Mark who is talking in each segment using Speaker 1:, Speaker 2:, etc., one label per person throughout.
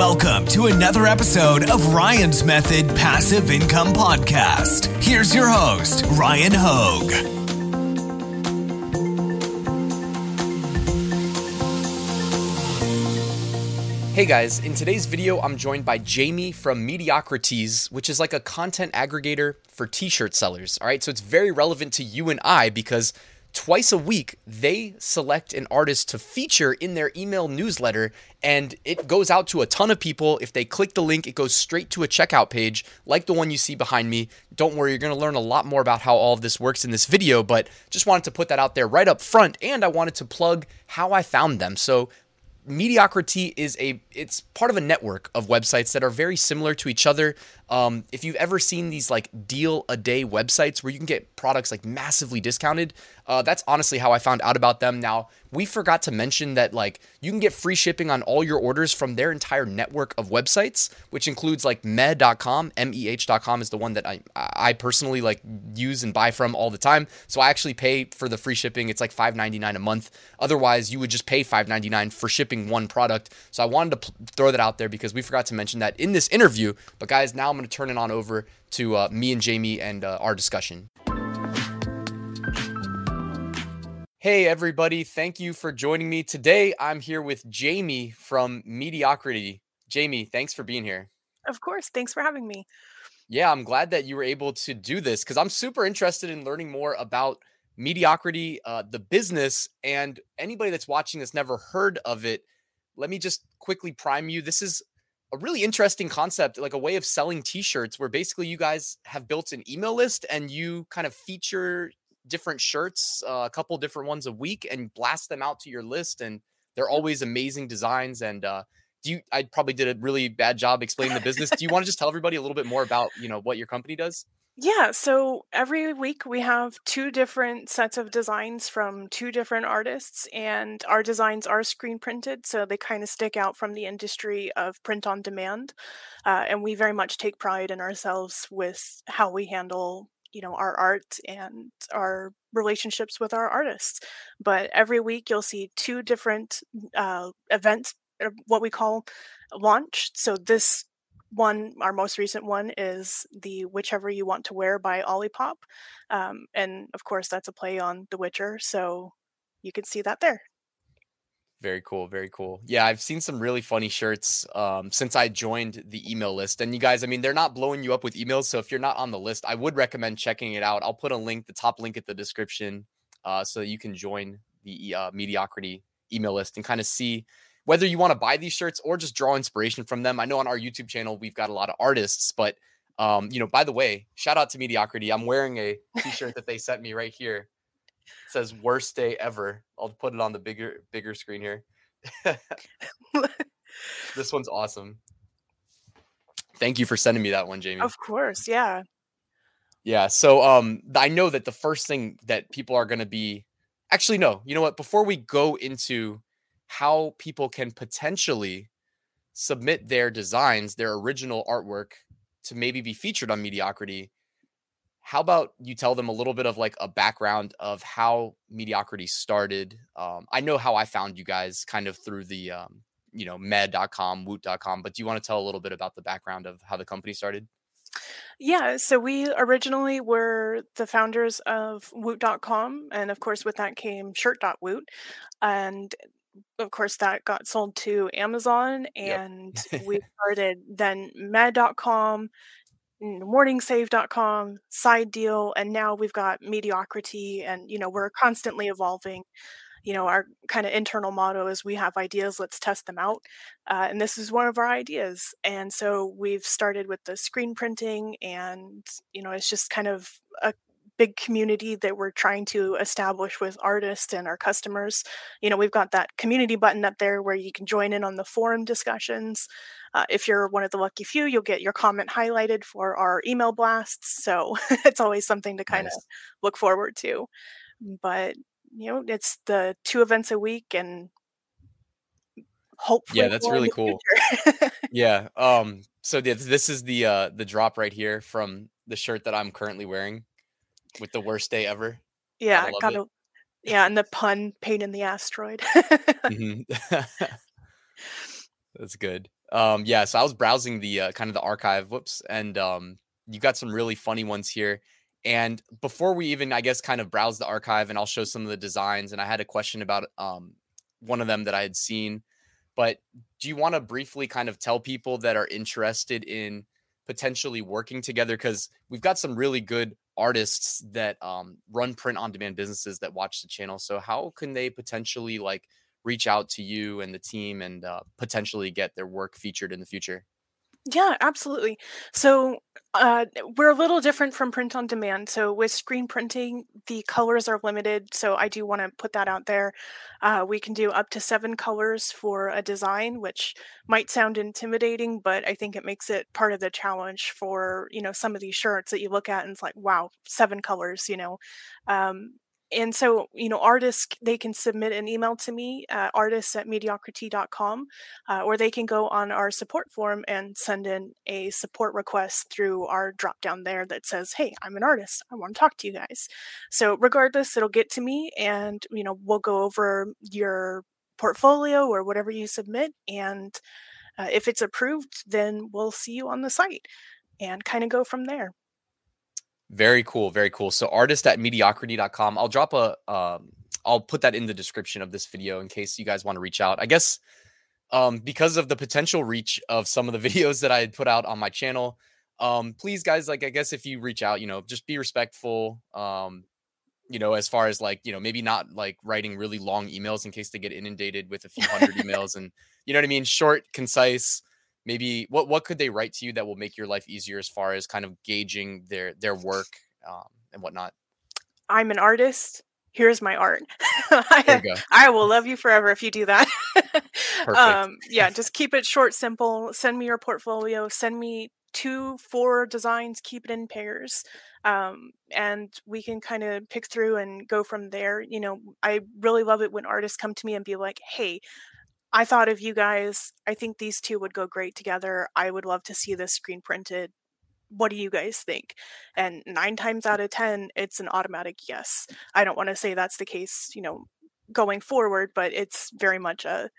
Speaker 1: Welcome to another episode of Ryan's Method Passive Income Podcast. Here's your host, Ryan Hogue.
Speaker 2: Hey guys, in today's video, I'm joined by Jamie from Mediocrities, which is like a content aggregator for t shirt sellers. All right, so it's very relevant to you and I because twice a week they select an artist to feature in their email newsletter and it goes out to a ton of people. If they click the link it goes straight to a checkout page like the one you see behind me. Don't worry you're going to learn a lot more about how all of this works in this video but just wanted to put that out there right up front and i wanted to plug how i found them. So Mediocritee is a it's part of a network of websites that are very similar to each other um, if you've ever seen these like deal a day websites where you can get products like massively discounted uh, that's honestly how i found out about them. Now we forgot to mention that like you can get free shipping on all your orders from their entire network of websites which includes like med.com meh.com is the one that i i personally like use and buy from all the time. So i actually pay for the free shipping. It's like 5.99 a month. Otherwise you would just pay 5.99 for shipping one product. So i wanted to throw that out there because we forgot to mention that in this interview. But guys now going to turn it on over to uh, me and jamie and uh, our discussion Hey, everybody. Thank you for joining me. Today, I'm here with Jamie from Mediocritee. Jamie, thanks for being here.
Speaker 3: Of course. Thanks for having me.
Speaker 2: Yeah, I'm glad that you were able to do this because I'm super interested in learning more about Mediocritee, uh, the business, and anybody that's watching that's never heard of it. Let me just quickly prime you. This is a really interesting concept, like a way of selling t shirts where basically you guys have built an email list and you kind of feature different shirts, uh, a couple different ones a week, and blast them out to your list. And they're always amazing designs. And uh, do you? I probably did a really bad job explaining the business. do you want to just tell everybody a little bit more about you know what your company does?
Speaker 3: Yeah, so every week we have two different sets of designs from two different artists, and our designs are screen printed, so they kind of stick out from the industry of print on demand. Uh, and we very much take pride in ourselves with how we handle you know our art and our relationships with our artists but every week you'll see two different uh, events uh, what we call launch so this one our most recent one is the whichever you want to wear by olipop um, and of course that's a play on the witcher so you can see that there
Speaker 2: very cool. Very cool. Yeah, I've seen some really funny shirts um, since I joined the email list. And you guys, I mean, they're not blowing you up with emails. So if you're not on the list, I would recommend checking it out. I'll put a link, the top link at the description, uh, so you can join the uh, Mediocritee email list and kind of see whether you want to buy these shirts or just draw inspiration from them. I know on our YouTube channel, we've got a lot of artists, but um, you know, by the way, shout out to Mediocritee. I'm wearing a t-shirt that they sent me right here says worst day ever. I'll put it on the bigger bigger screen here. this one's awesome. Thank you for sending me that one, Jamie.
Speaker 3: Of course, yeah.
Speaker 2: Yeah, so um I know that the first thing that people are going to be Actually no, you know what? Before we go into how people can potentially submit their designs, their original artwork to maybe be featured on Mediocritee, how about you tell them a little bit of like a background of how Mediocritee started? Um, i know how i found you guys kind of through the um, you know meh.com woot.com but do you want to tell a little bit about the background of how the company started?
Speaker 3: Yeah, so we originally were the founders of Woot.com, and of course, with that came Shirt.Woot, and of course, that got sold to Amazon, and yep. we started then Meh.com, morningsave.com side deal and now we've got mediocrity and you know we're constantly evolving you know our kind of internal motto is we have ideas let's test them out uh, and this is one of our ideas and so we've started with the screen printing and you know it's just kind of a big community that we're trying to establish with artists and our customers. You know, we've got that community button up there where you can join in on the forum discussions. Uh, if you're one of the lucky few, you'll get your comment highlighted for our email blasts. So it's always something to kind nice. of look forward to. But, you know, it's the two events a week and hopefully
Speaker 2: yeah that's really cool yeah um so this is the uh the drop right here from the shirt that i'm currently wearing with the worst day ever.
Speaker 3: Yeah, gotta. Yeah, and the pun "pain in the asteroid." mm-hmm.
Speaker 2: That's good. Um, yeah, so I was browsing the uh, kind of the archive, whoops, and um, you got some really funny ones here. And before we even, I guess, kind of browse the archive, and I'll show some of the designs. And I had a question about um, one of them that I had seen. But do you want to briefly kind of tell people that are interested in potentially working together? Because we've got some really good artists that um, run print on demand businesses that watch the channel. So how can they potentially like reach out to you and the team and uh, potentially get their work featured in the future?
Speaker 3: Yeah, absolutely. So uh, we're a little different from print on demand. So with screen printing, the colors are limited. So I do want to put that out there. Uh, we can do up to seven colors for a design, which might sound intimidating, but I think it makes it part of the challenge for you know some of these shirts that you look at and it's like, wow, seven colors. You know, um, and so you know artists they can submit an email to me uh, artists at mediocritee.com uh, or they can go on our support form and send in a support request through our drop down there that says hey i'm an artist. I want to talk to you guys. So regardless it'll get to me and you know we'll go over your portfolio or whatever you submit and uh, if it's approved then we'll see you on the site and kind of go from there
Speaker 2: very cool. Very cool. So artist at mediocritee.com. I'll drop a um I'll put that in the description of this video in case you guys want to reach out. I guess um because of the potential reach of some of the videos that I had put out on my channel, um please guys like I guess if you reach out, you know, just be respectful. Um you know, as far as like, you know, maybe not like writing really long emails in case they get inundated with a few hundred emails and you know what I mean, short, concise maybe what what could they write to you that will make your life easier as far as kind of gauging their their work um, and whatnot?
Speaker 3: I'm an artist. Here's my art. I, I, will love you forever if you do that. Um, yeah just keep it short simple. Send me your portfolio. Send me two four designs keep it in pairs um, and we can kind of pick through and go from there. You know i really love it when artists come to me and be like hey I thought of you guys. I think these two would go great together. I would love to see this screen printed. What do you guys think? And nine times out of 10, it's an automatic yes. I don't want to say that's the case, you know, going forward, but it's very much a,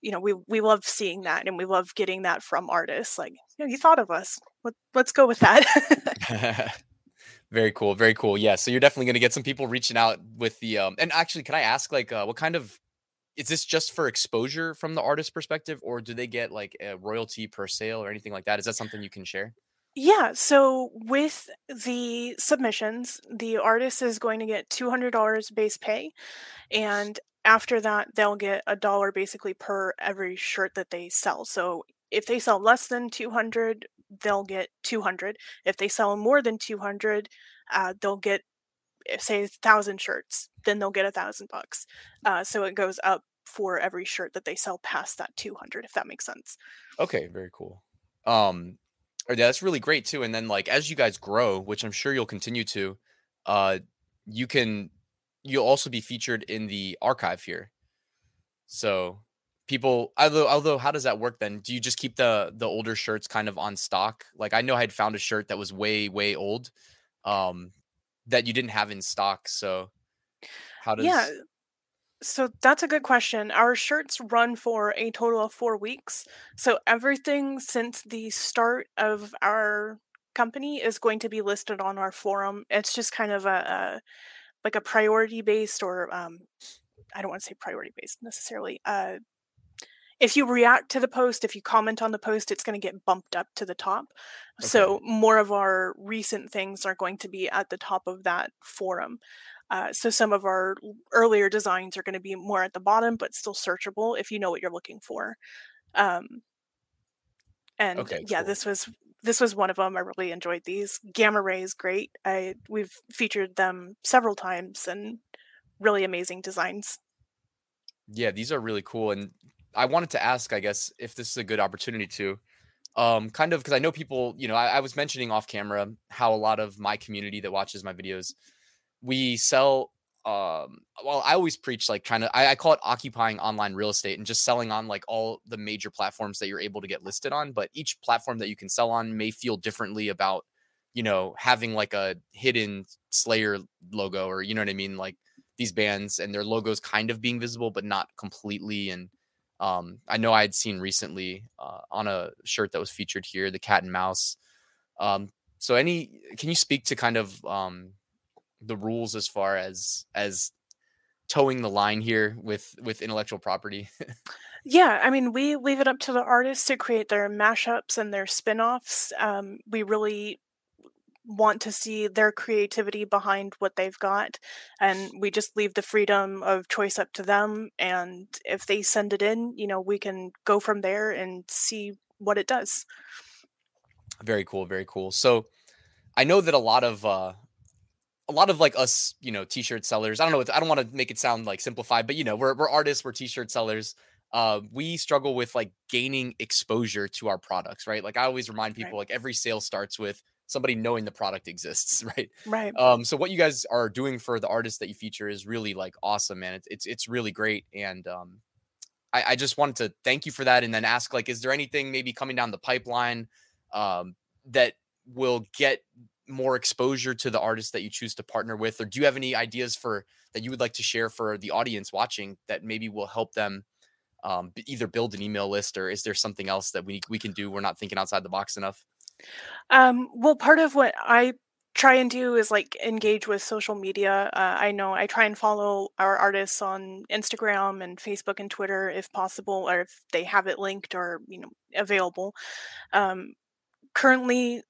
Speaker 3: you know, we, we love seeing that and we love getting that from artists. Like, you know, you thought of us. Let, let's go with that.
Speaker 2: very cool. Very cool. Yeah. So you're definitely going to get some people reaching out with the, um, and actually, can I ask, like, uh, what kind of is this just for exposure from the artist perspective or do they get like a royalty per sale or anything like that? Is that something you can share?
Speaker 3: Yeah so with the submissions the artist is going to get $200 base pay and after that they'll get a dollar basically per every shirt that they sell. So if they sell less than 200 they'll get 200 if they sell more than 200 uh, they'll get say a thousand shirts, then they'll get a thousand bucks. Uh, so it goes up for every shirt that they sell past that 200 if that makes sense.
Speaker 2: Okay very cool. Um yeah, that's really great too and then like as you guys grow which i'm sure you'll continue to uh you can you'll also be featured in the archive here. So people although although how does that work then? Do you just keep the the older shirts kind of on stock? Like i know i had found a shirt that was way way old um that you didn't have in stock. So how does
Speaker 3: Yeah, so that's a good question. Our shirts run for a total of 4 weeks. So everything since the start of our company is going to be listed on our forum. It's just kind of a, a like a priority based or um I don't want to say priority based necessarily. Uh if you react to the post, if you comment on the post, it's going to get bumped up to the top. Okay. So more of our recent things are going to be at the top of that forum. Uh, so some of our earlier designs are going to be more at the bottom, but still searchable if you know what you're looking for. Um, and okay, yeah, cool. this was this was one of them. I really enjoyed these. Gamma ray is great. I we've featured them several times and really amazing designs.
Speaker 2: Yeah, these are really cool. And I wanted to ask, I guess, if this is a good opportunity to, um, kind of because I know people, you know, I, I, was mentioning off camera how a lot of my community that watches my videos, we sell. Um, well, I always preach like trying to, I, I call it occupying online real estate and just selling on like all the major platforms that you're able to get listed on. But each platform that you can sell on may feel differently about, you know, having like a hidden Slayer logo or you know what I mean, like these bands and their logos kind of being visible but not completely and Um, I know I had seen recently uh, on a shirt that was featured here, the cat and mouse. Um, so any, can you speak to kind of um, the rules as far as as towing the line here with with intellectual property?
Speaker 3: Yeah, I mean, we leave it up to the artists to create their mashups and their spin-offs. Um, we really want to see their creativity behind what they've got, and we just leave the freedom of choice up to them. And if they send it in, you know, we can go from there and see what it does.
Speaker 2: Very cool, very cool. So, I know that a lot of uh, a lot of like us, you know, t-shirt sellers. I don't know. I don't want to make it sound like simplified, but you know, we're we're artists, we're t-shirt sellers uh, we struggle with like gaining exposure to our products, right? Like I always remind people, right. like every sale starts with somebody knowing the product exists, right?
Speaker 3: Right.
Speaker 2: Um, so what you guys are doing for the artists that you feature is really like awesome, man. It's it's, it's really great, and um, I, I just wanted to thank you for that, and then ask like, is there anything maybe coming down the pipeline um, that will get more exposure to the artists that you choose to partner with, or do you have any ideas for that you would like to share for the audience watching that maybe will help them? um, either build an email list or is there something else that we we can do? We're not thinking outside the box enough.
Speaker 3: Um, well, part of what I try and do is like engage with social media. Uh, I know I try and follow our artists on Instagram and Facebook and Twitter if possible, or if they have it linked or you know available. Um, currently,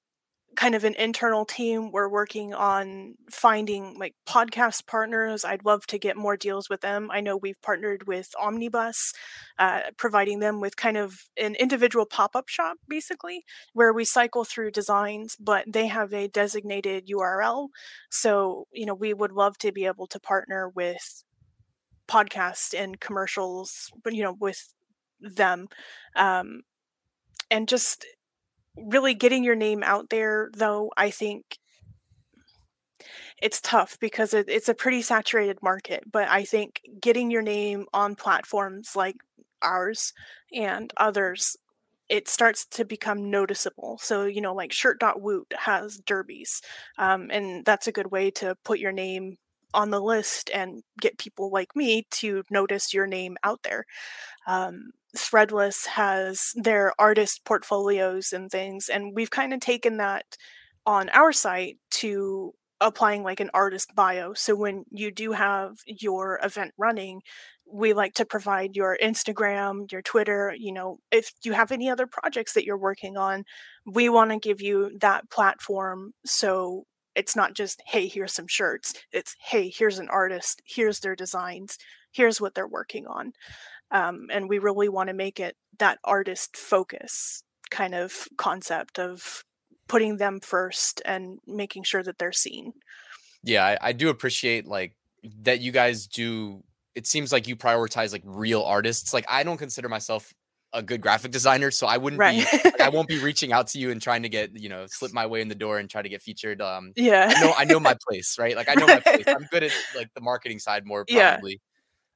Speaker 3: kind of an internal team. We're working on finding like podcast partners. I'd love to get more deals with them. I know we've partnered with Omnibus, uh, providing them with kind of an individual pop up shop, basically, where we cycle through designs, but they have a designated URL. So, you know, we would love to be able to partner with podcasts and commercials, but, you know, with them. Um, and just really getting your name out there though i think it's tough because it, it's a pretty saturated market but i think getting your name on platforms like ours and others it starts to become noticeable. So you know like shirt.woot has derbies um, and that's a good way to put your name on the list and get people like me to notice your name out there. Um, Threadless has their artist portfolios and things, and we've kind of taken that on our site to applying like an artist bio. So when you do have your event running, we like to provide your Instagram, your Twitter, you know, if you have any other projects that you're working on, we want to give you that platform so it's not just hey, here's some shirts. It's hey, here's an artist, here's their designs, here's what they're working on um, and we really want to make it that artist focus kind of concept of putting them first and making sure that they're seen.
Speaker 2: Yeah I, I do appreciate like that you guys do it seems like you prioritize like real artists like i don't consider myself a good graphic designer so i wouldn't right. be like, i won't be reaching out to you and trying to get you know slip my way in the door and try to get featured um
Speaker 3: yeah.
Speaker 2: I know i know my place right? Like i know right. my place. I'm good at like the marketing side more probably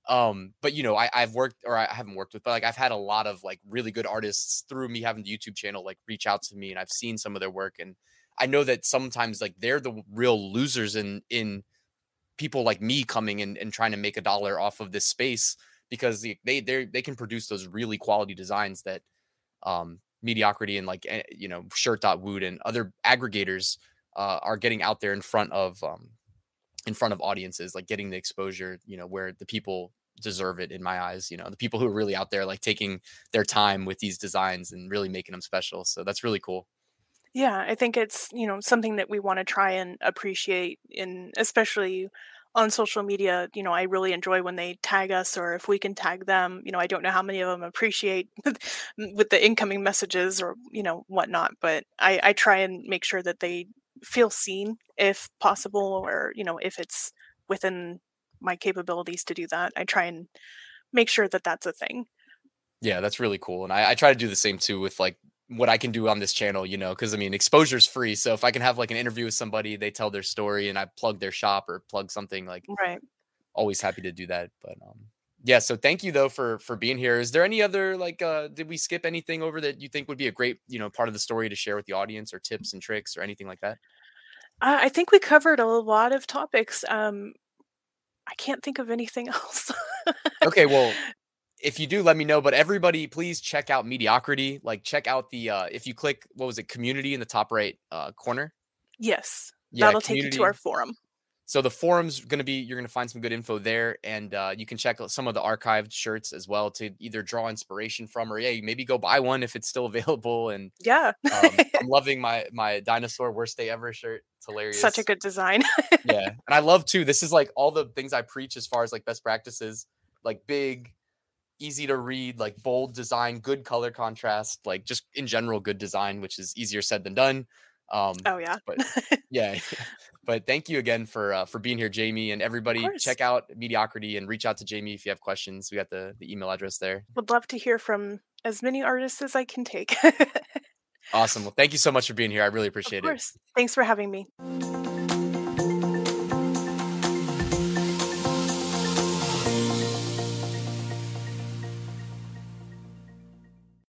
Speaker 2: um, but you know, I, I've worked or I haven't worked with, but like I've had a lot of like really good artists through me having the YouTube channel like reach out to me and I've seen some of their work and I know that sometimes like they're the real losers in in people like me coming and, and trying to make a dollar off of this space because they they they can produce those really quality designs that um Mediocritee and like eh, you know shirt.woot and other aggregators uh, are getting out there in front of um in front of audiences, like getting the exposure, you know, where the people deserve it in my eyes, you know, the people who are really out there like taking their time with these designs and really making them special. So that's really cool.
Speaker 3: Yeah, I think it's, you know, something that we want to try and appreciate in especially on social media, you know, I really enjoy when they tag us or if we can tag them. You know, I don't know how many of them appreciate with the incoming messages or, you know, whatnot, but I, I try and make sure that they feel seen if possible or you know if it's within my capabilities to do that i try and make sure that that's a thing.
Speaker 2: Yeah that's really cool and i, I try to do the same too with like what i can do on this channel you know because i mean exposure is free so if i can have like an interview with somebody they tell their story and i plug their shop or plug something like
Speaker 3: right.
Speaker 2: always happy to do that but um yeah so thank you though for for being here is there any other like uh did we skip anything over that you think would be a great you know part of the story to share with the audience or tips and tricks or anything like that
Speaker 3: uh, i think we covered a lot of topics um i can't think of anything else
Speaker 2: okay well if you do, let me know. But everybody, please check out Mediocritee. Like, check out the uh, if you click what was it, community in the top right uh, corner.
Speaker 3: Yes, yeah, that'll community. take you to our forum.
Speaker 2: So the forum's going to be you're going to find some good info there, and uh, you can check out some of the archived shirts as well to either draw inspiration from, or yeah, maybe go buy one if it's still available. And
Speaker 3: yeah,
Speaker 2: um, I'm loving my my dinosaur worst day ever shirt. It's hilarious.
Speaker 3: Such a good design.
Speaker 2: yeah, and I love too. This is like all the things I preach as far as like best practices, like big, easy to read, like bold design, good color contrast, like just in general good design, which is easier said than done.
Speaker 3: Um, oh yeah,
Speaker 2: but yeah, but thank you again for uh, for being here, Jamie, and everybody. Check out Mediocritee and reach out to Jamie if you have questions. We got the the email address there.
Speaker 3: Would love to hear from as many artists as I can take.
Speaker 2: awesome. Well, thank you so much for being here. I really appreciate it.
Speaker 3: Thanks for having me.